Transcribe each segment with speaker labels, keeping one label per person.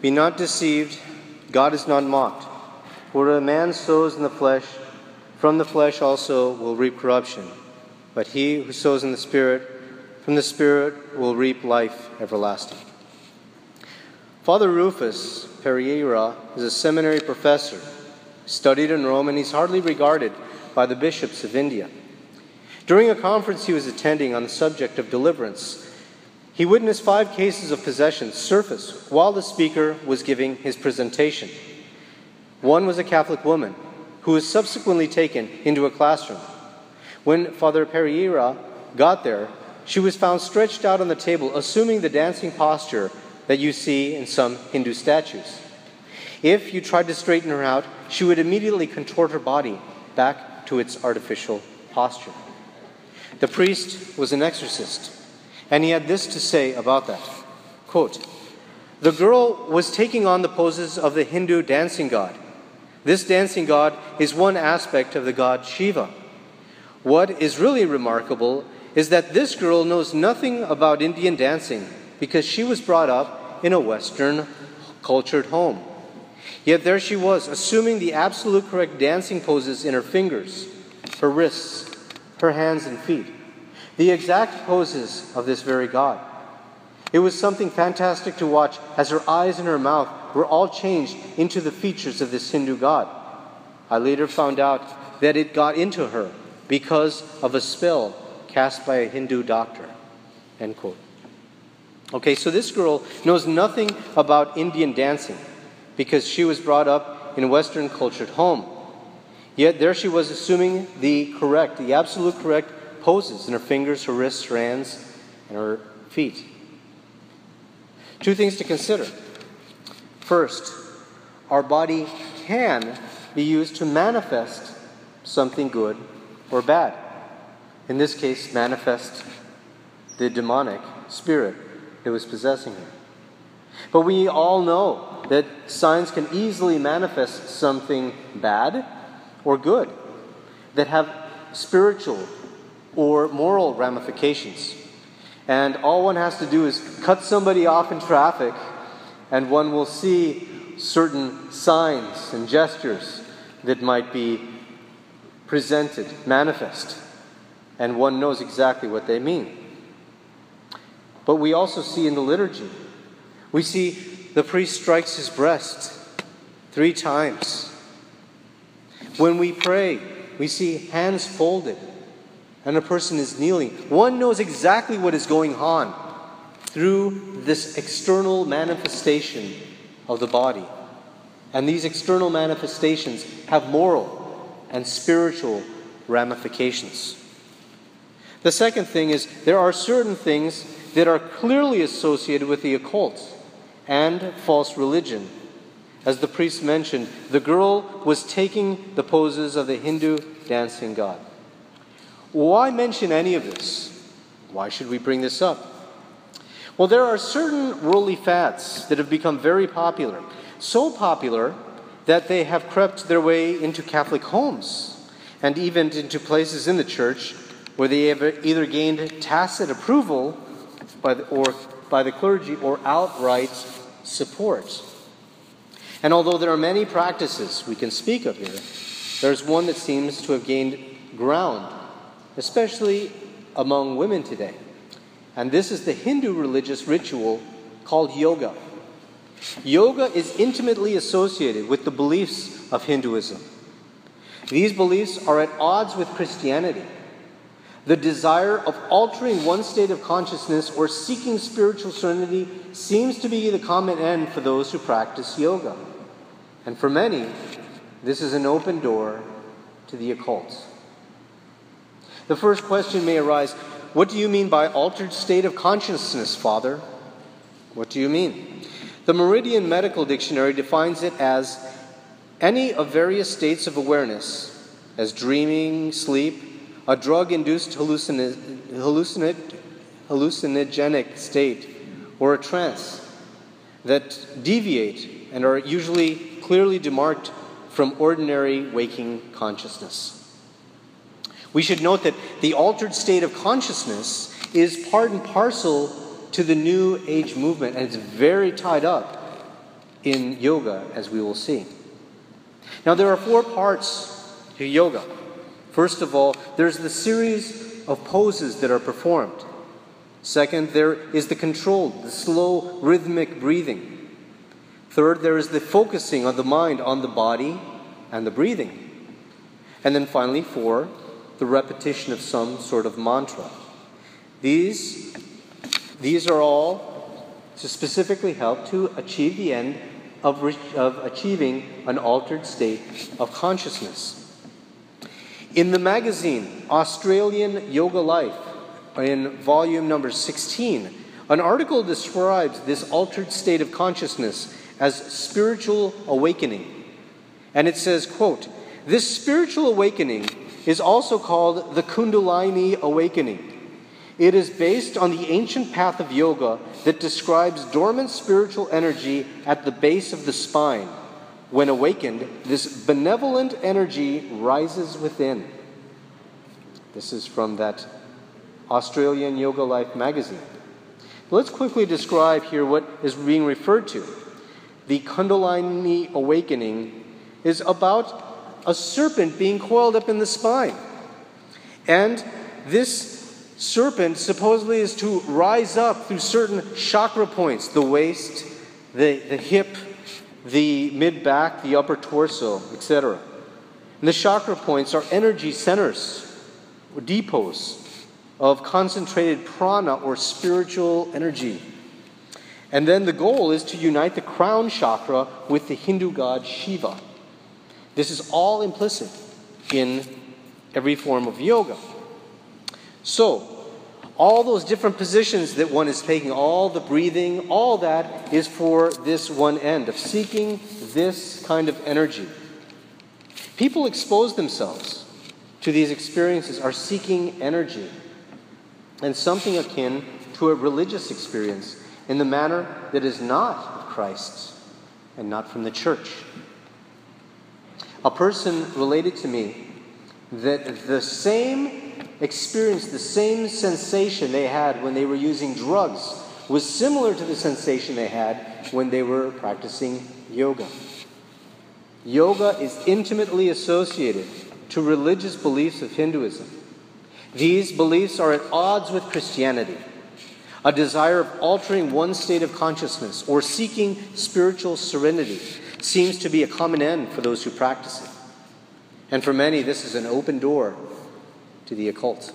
Speaker 1: Be not deceived, God is not mocked. For a man sows in the flesh, from the flesh also will reap corruption. But he who sows in the Spirit, from the Spirit will reap life everlasting. Father Rufus Pereira is a seminary professor, studied in Rome, and he's hardly regarded by the bishops of India. During a conference he was attending on the subject of deliverance, he witnessed five cases of possession surface while the speaker was giving his presentation. One was a Catholic woman who was subsequently taken into a classroom. When Father Pereira got there, she was found stretched out on the table, assuming the dancing posture that you see in some Hindu statues. If you tried to straighten her out, she would immediately contort her body back to its artificial posture. The priest was an exorcist and he had this to say about that quote, The girl was taking on the poses of the Hindu dancing god. This dancing god is one aspect of the god Shiva. What is really remarkable is that this girl knows nothing about Indian dancing because she was brought up in a Western cultured home. Yet there she was, assuming the absolute correct dancing poses in her fingers, her wrists, her hands, and feet the exact poses of this very God. It was something fantastic to watch as her eyes and her mouth were all changed into the features of this Hindu god. I later found out that it got into her because of a spell cast by a Hindu doctor. End quote. Okay, so this girl knows nothing about Indian dancing because she was brought up in a Western cultured home. Yet there she was assuming the correct, the absolute correct poses in her fingers, her wrists, her hands, and her feet. Two things to consider. First, our body can be used to manifest something good or bad. In this case, manifest the demonic spirit that was possessing her. But we all know that signs can easily manifest something bad or good that have spiritual or moral ramifications. And all one has to do is cut somebody off in traffic, and one will see certain signs and gestures that might be presented, manifest, and one knows exactly what they mean. But we also see in the liturgy, we see the priest strikes his breast three times. When we pray, we see hands folded and a person is kneeling, one knows exactly what is going on through this external manifestation of the body. And these external manifestations have moral and spiritual ramifications. The second thing is there are certain things that are clearly associated with the occult and false religion. As the priest mentioned, the girl was taking the poses of the Hindu dancing god. Why mention any of this? Why should we bring this up? Well, there are certain worldly fads that have become very popular. So popular that they have crept their way into Catholic homes and even into places in the church where they have either gained tacit approval by the, or by the clergy or outright support. And although there are many practices we can speak of here, there's one that seems to have gained ground especially among women today. And this is the Hindu religious ritual called yoga. Yoga is intimately associated with the beliefs of Hinduism. These beliefs are at odds with Christianity. The desire of altering one state of consciousness or seeking spiritual serenity seems to be the common end for those who practice yoga. And for many, this is an open door to the occult. The first question may arise What do you mean by altered state of consciousness, Father? What do you mean? The Meridian Medical Dictionary defines it as any of various states of awareness, as dreaming, sleep, a drug induced hallucinogenic state, or a trance that deviate and are usually clearly demarked from ordinary waking consciousness. We should note that the altered state of consciousness is part and parcel to the New Age movement, and it's very tied up in yoga, as we will see. Now, there are four parts to yoga. First of all, there's the series of poses that are performed. Second, there is the controlled, the slow, rhythmic breathing. Third, there is the focusing of the mind on the body and the breathing. And then finally, four, the repetition of some sort of mantra. These, these are all to specifically help to achieve the end of, of achieving an altered state of consciousness. In the magazine Australian Yoga Life, in volume number 16, an article describes this altered state of consciousness as spiritual awakening. And it says, quote, this spiritual awakening is also called the Kundalini awakening. It is based on the ancient path of yoga that describes dormant spiritual energy at the base of the spine. When awakened, this benevolent energy rises within. This is from that Australian Yoga Life magazine. Let's quickly describe here what is being referred to. The Kundalini awakening is about a serpent being coiled up in the spine. And this serpent supposedly is to rise up through certain chakra points the waist, the, the hip, the mid back, the upper torso, etc. And the chakra points are energy centers or depots of concentrated prana or spiritual energy. And then the goal is to unite the crown chakra with the Hindu god Shiva. This is all implicit in every form of yoga. So, all those different positions that one is taking, all the breathing, all that is for this one end of seeking this kind of energy. People expose themselves to these experiences are seeking energy and something akin to a religious experience in the manner that is not of Christ's and not from the church. A person related to me that the same experience, the same sensation they had when they were using drugs was similar to the sensation they had when they were practicing yoga. Yoga is intimately associated to religious beliefs of Hinduism. These beliefs are at odds with Christianity. A desire of altering one state of consciousness or seeking spiritual serenity seems to be a common end for those who practice it. And for many, this is an open door to the occult.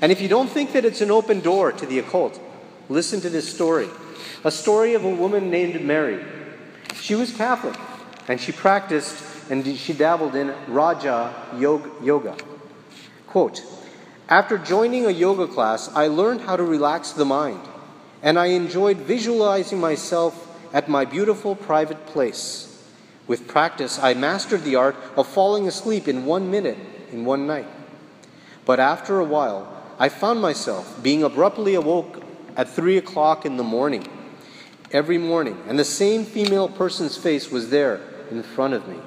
Speaker 1: And if you don't think that it's an open door to the occult, listen to this story a story of a woman named Mary. She was Catholic, and she practiced and she dabbled in Raja Yoga. Quote After joining a yoga class, I learned how to relax the mind, and I enjoyed visualizing myself at my beautiful private place. With practice, I mastered the art of falling asleep in one minute in one night. But after a while, I found myself being abruptly awoke at three o'clock in the morning, every morning, and the same female person's face was there in front of me.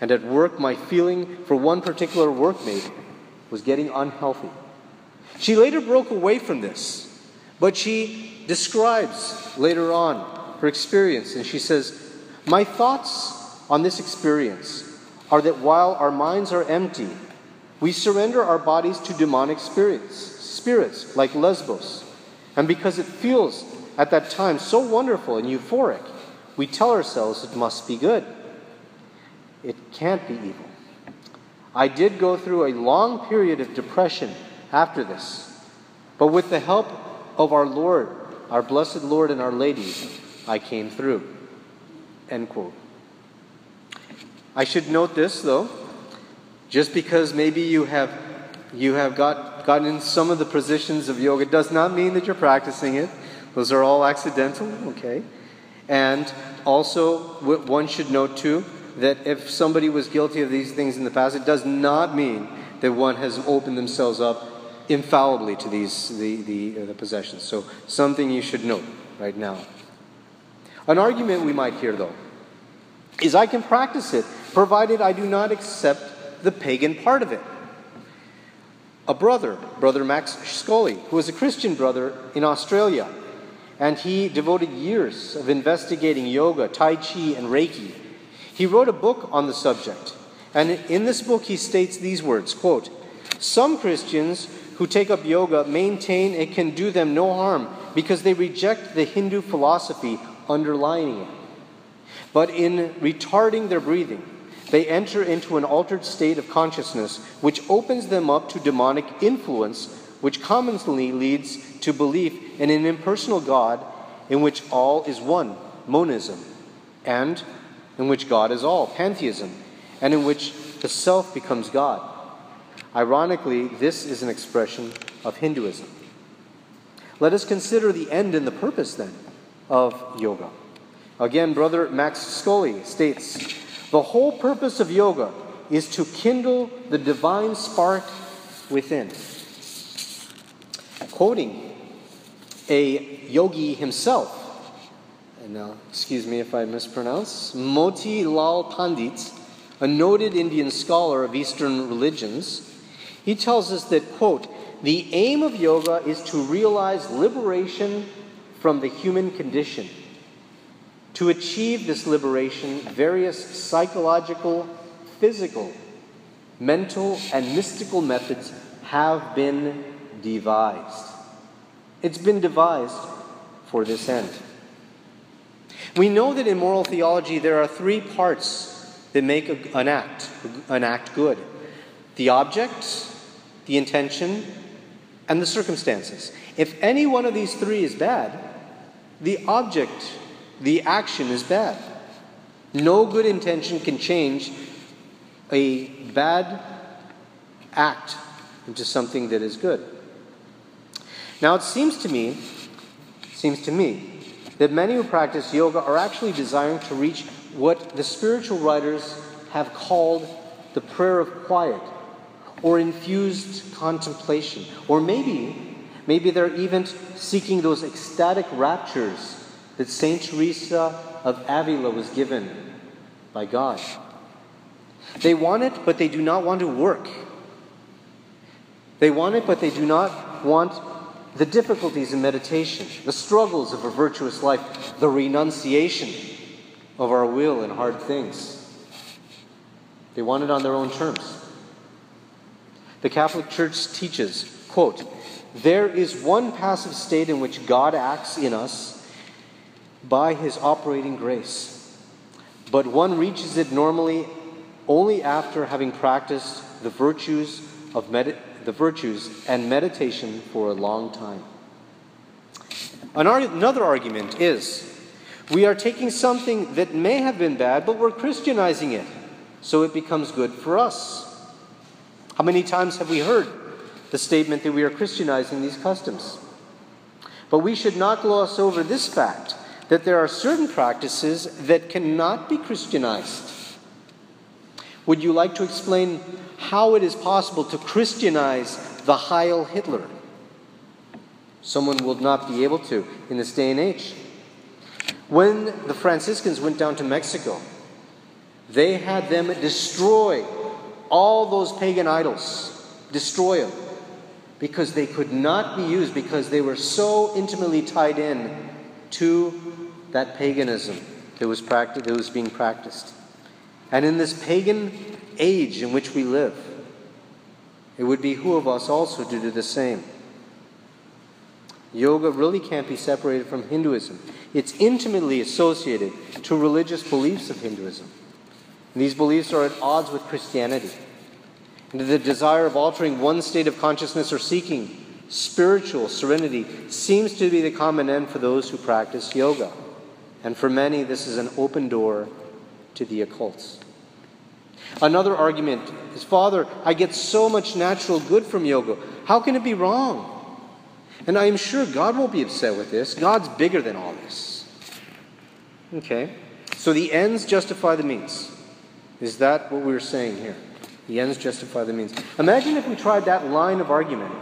Speaker 1: And at work, my feeling for one particular workmate was getting unhealthy. She later broke away from this, but she describes later on her experience, and she says, my thoughts on this experience are that while our minds are empty, we surrender our bodies to demonic spirits, spirits like Lesbos. And because it feels at that time so wonderful and euphoric, we tell ourselves it must be good. It can't be evil. I did go through a long period of depression after this, but with the help of our Lord, our blessed Lord and Our Lady, I came through. End quote. I should note this, though. Just because maybe you have, you have got, gotten in some of the positions of yoga does not mean that you're practicing it. Those are all accidental, okay? And also, one should note too that if somebody was guilty of these things in the past, it does not mean that one has opened themselves up infallibly to these the, the, uh, the possessions. So something you should note right now. An argument we might hear, though, is I can practice it, provided I do not accept the pagan part of it. A brother, Brother Max Scully, who was a Christian brother in Australia, and he devoted years of investigating yoga, Tai Chi, and Reiki. He wrote a book on the subject, and in this book he states these words quote, Some Christians who take up yoga maintain it can do them no harm because they reject the Hindu philosophy underlying it. But in retarding their breathing, they enter into an altered state of consciousness which opens them up to demonic influence, which commonly leads to belief in an impersonal God in which all is one, monism, and in which God is all, pantheism, and in which the self becomes God. Ironically, this is an expression of Hinduism. Let us consider the end and the purpose then of yoga. Again, Brother Max Scully states the whole purpose of yoga is to kindle the divine spark within. Quoting a yogi himself, and now excuse me if I mispronounce, Moti Lal Pandit, a noted Indian scholar of Eastern religions, he tells us that, quote, the aim of yoga is to realize liberation from the human condition to achieve this liberation, various psychological, physical, mental, and mystical methods have been devised. It's been devised for this end. We know that in moral theology there are three parts that make an act, an act good the object, the intention, and the circumstances. If any one of these three is bad, the object the action is bad. No good intention can change a bad act into something that is good. Now it seems to me, seems to me, that many who practice yoga are actually desiring to reach what the spiritual writers have called the prayer of quiet or infused contemplation. Or maybe, maybe they're even seeking those ecstatic raptures that St. Teresa of Avila was given by God. They want it, but they do not want to work. They want it, but they do not want the difficulties in meditation, the struggles of a virtuous life, the renunciation of our will and hard things. They want it on their own terms. The Catholic Church teaches, quote, there is one passive state in which God acts in us by his operating grace. But one reaches it normally only after having practiced the virtues of med- the virtues and meditation for a long time. Another argument is we are taking something that may have been bad, but we're Christianizing it, so it becomes good for us. How many times have we heard the statement that we are Christianizing these customs? But we should not gloss over this fact that there are certain practices that cannot be Christianized. Would you like to explain how it is possible to Christianize the Heil Hitler? Someone will not be able to in this day and age. When the Franciscans went down to Mexico, they had them destroy all those pagan idols, destroy them, because they could not be used, because they were so intimately tied in to that paganism that was, practiced, that was being practiced. And in this pagan age in which we live, it would behoove of us also to do the same. Yoga really can't be separated from Hinduism. It's intimately associated to religious beliefs of Hinduism. And these beliefs are at odds with Christianity. And the desire of altering one state of consciousness or seeking spiritual serenity seems to be the common end for those who practice yoga. And for many, this is an open door to the occults. Another argument is Father, I get so much natural good from yoga. How can it be wrong? And I am sure God won't be upset with this. God's bigger than all this. Okay? So the ends justify the means. Is that what we are saying here? The ends justify the means. Imagine if we tried that line of argument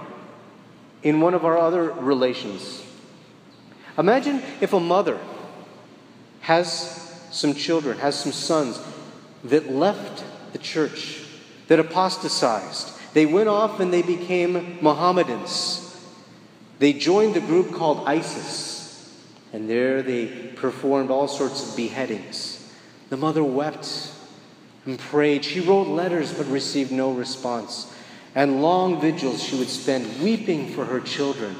Speaker 1: in one of our other relations. Imagine if a mother has some children, has some sons that left the church, that apostatized. They went off and they became Mohammedans. They joined the group called ISIS. And there they performed all sorts of beheadings. The mother wept and prayed. She wrote letters but received no response. And long vigils she would spend weeping for her children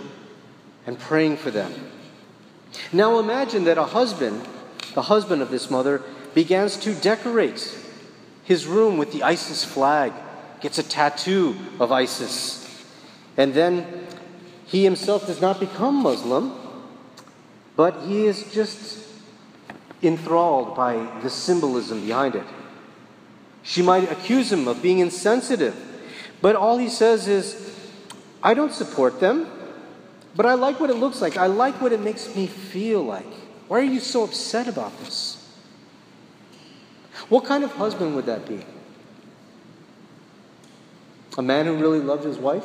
Speaker 1: and praying for them. Now imagine that a husband, the husband of this mother, begins to decorate his room with the ISIS flag, gets a tattoo of ISIS. And then he himself does not become Muslim, but he is just enthralled by the symbolism behind it. She might accuse him of being insensitive, but all he says is, I don't support them, but I like what it looks like. I like what it makes me feel like. Why are you so upset about this? What kind of husband would that be? A man who really loved his wife?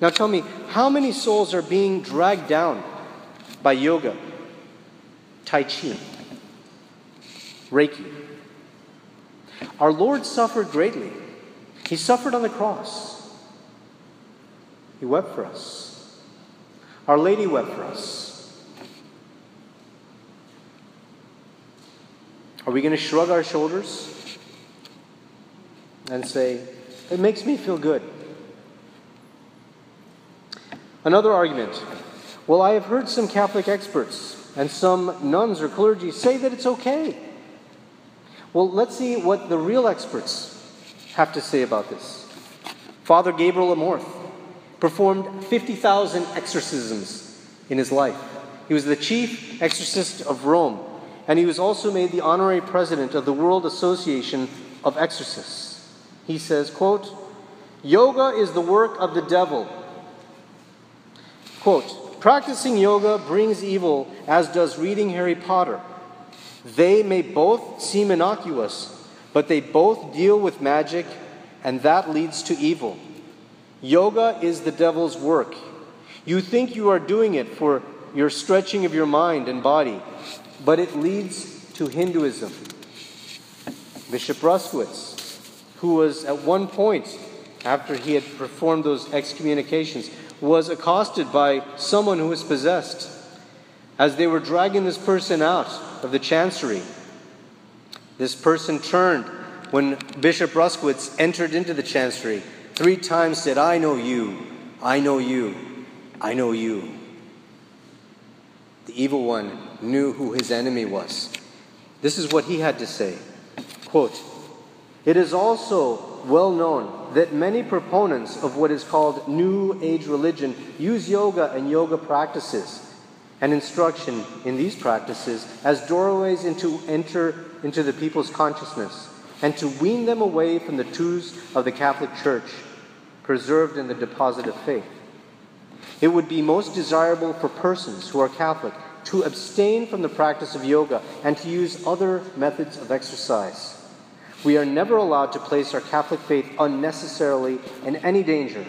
Speaker 1: Now tell me, how many souls are being dragged down by yoga, Tai Chi, Reiki? Our Lord suffered greatly. He suffered on the cross. He wept for us. Our Lady wept for us. Are we going to shrug our shoulders and say, it makes me feel good? Another argument. Well, I have heard some Catholic experts and some nuns or clergy say that it's okay. Well, let's see what the real experts have to say about this. Father Gabriel Amorth performed 50,000 exorcisms in his life. He was the chief exorcist of Rome and he was also made the honorary president of the World Association of Exorcists. He says, quote, Yoga is the work of the devil. Quote, practicing yoga brings evil, as does reading Harry Potter. They may both seem innocuous, but they both deal with magic, and that leads to evil. Yoga is the devil's work. You think you are doing it for your stretching of your mind and body, but it leads to Hinduism. Bishop Bruskewitz, who was at one point, after he had performed those excommunications, was accosted by someone who was possessed. As they were dragging this person out of the chancery, this person turned when Bishop Bruskewitz entered into the chancery. Three times said, I know you, I know you, I know you. The evil one knew who his enemy was. This is what he had to say. Quote, it is also well known that many proponents of what is called New Age religion use yoga and yoga practices and instruction in these practices as doorways into enter into the people's consciousness and to wean them away from the truths of the Catholic Church preserved in the deposit of faith. It would be most desirable for persons who are Catholic to abstain from the practice of yoga and to use other methods of exercise. We are never allowed to place our Catholic faith unnecessarily in any danger,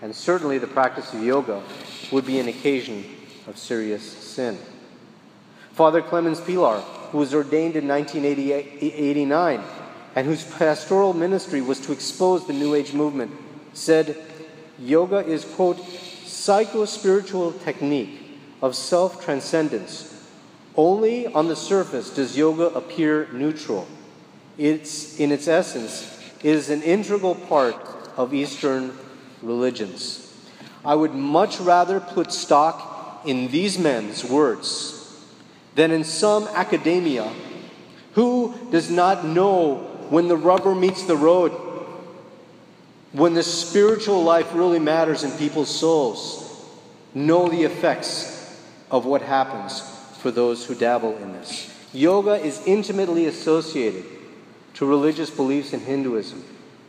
Speaker 1: and certainly the practice of yoga would be an occasion of serious sin. Father Clemens Pilar, who was ordained in 1989 and whose pastoral ministry was to expose the New Age movement, said, Yoga is, quote, psycho spiritual technique of self transcendence. Only on the surface does yoga appear neutral. It's, in its essence, is an integral part of Eastern religions. I would much rather put stock in these men's words than in some academia who does not know when the rubber meets the road, when the spiritual life really matters in people's souls, know the effects of what happens for those who dabble in this. Yoga is intimately associated to religious beliefs in Hinduism.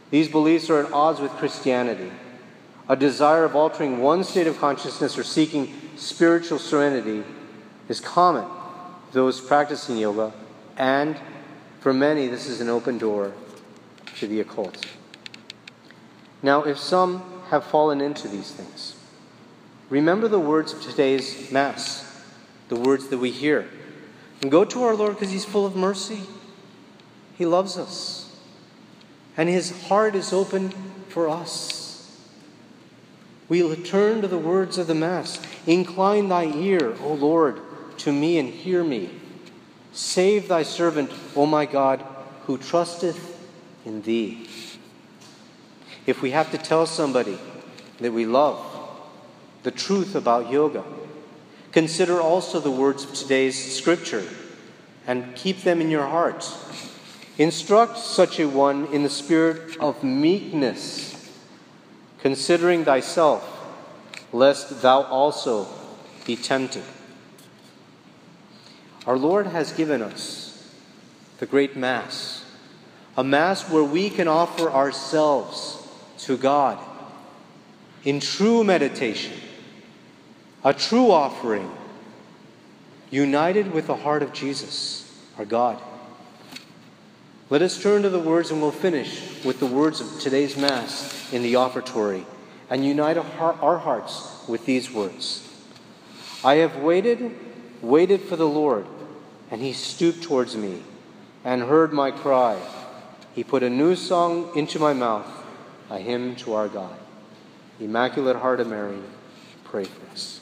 Speaker 1: These beliefs are at odds with Christianity. A desire of altering one state of consciousness or seeking spiritual serenity is common those practicing yoga, and for many, this is an open door to the occult. Now, if some have fallen into these things, Remember the words of today's Mass, the words that we hear. And go to our Lord because He's full of mercy. He loves us. And His heart is open for us. We turn to the words of the Mass. Incline thy ear, O Lord, to me and hear me. Save thy servant, O my God, who trusteth in thee. If we have to tell somebody that we love the truth about yoga, consider also the words of today's scripture and keep them in your hearts. Instruct such a one in the spirit of meekness considering thyself, lest thou also be tempted. Our Lord has given us the great Mass, a Mass where we can offer ourselves to God in true meditation, a true offering, united with the heart of Jesus, our God. Let us turn to the words and we'll finish with the words of today's Mass in the offertory and unite our hearts with these words I have waited, waited for the Lord, and he stooped towards me and heard my cry. He put a new song into my mouth, a hymn to our God. Immaculate Heart of Mary, pray for us.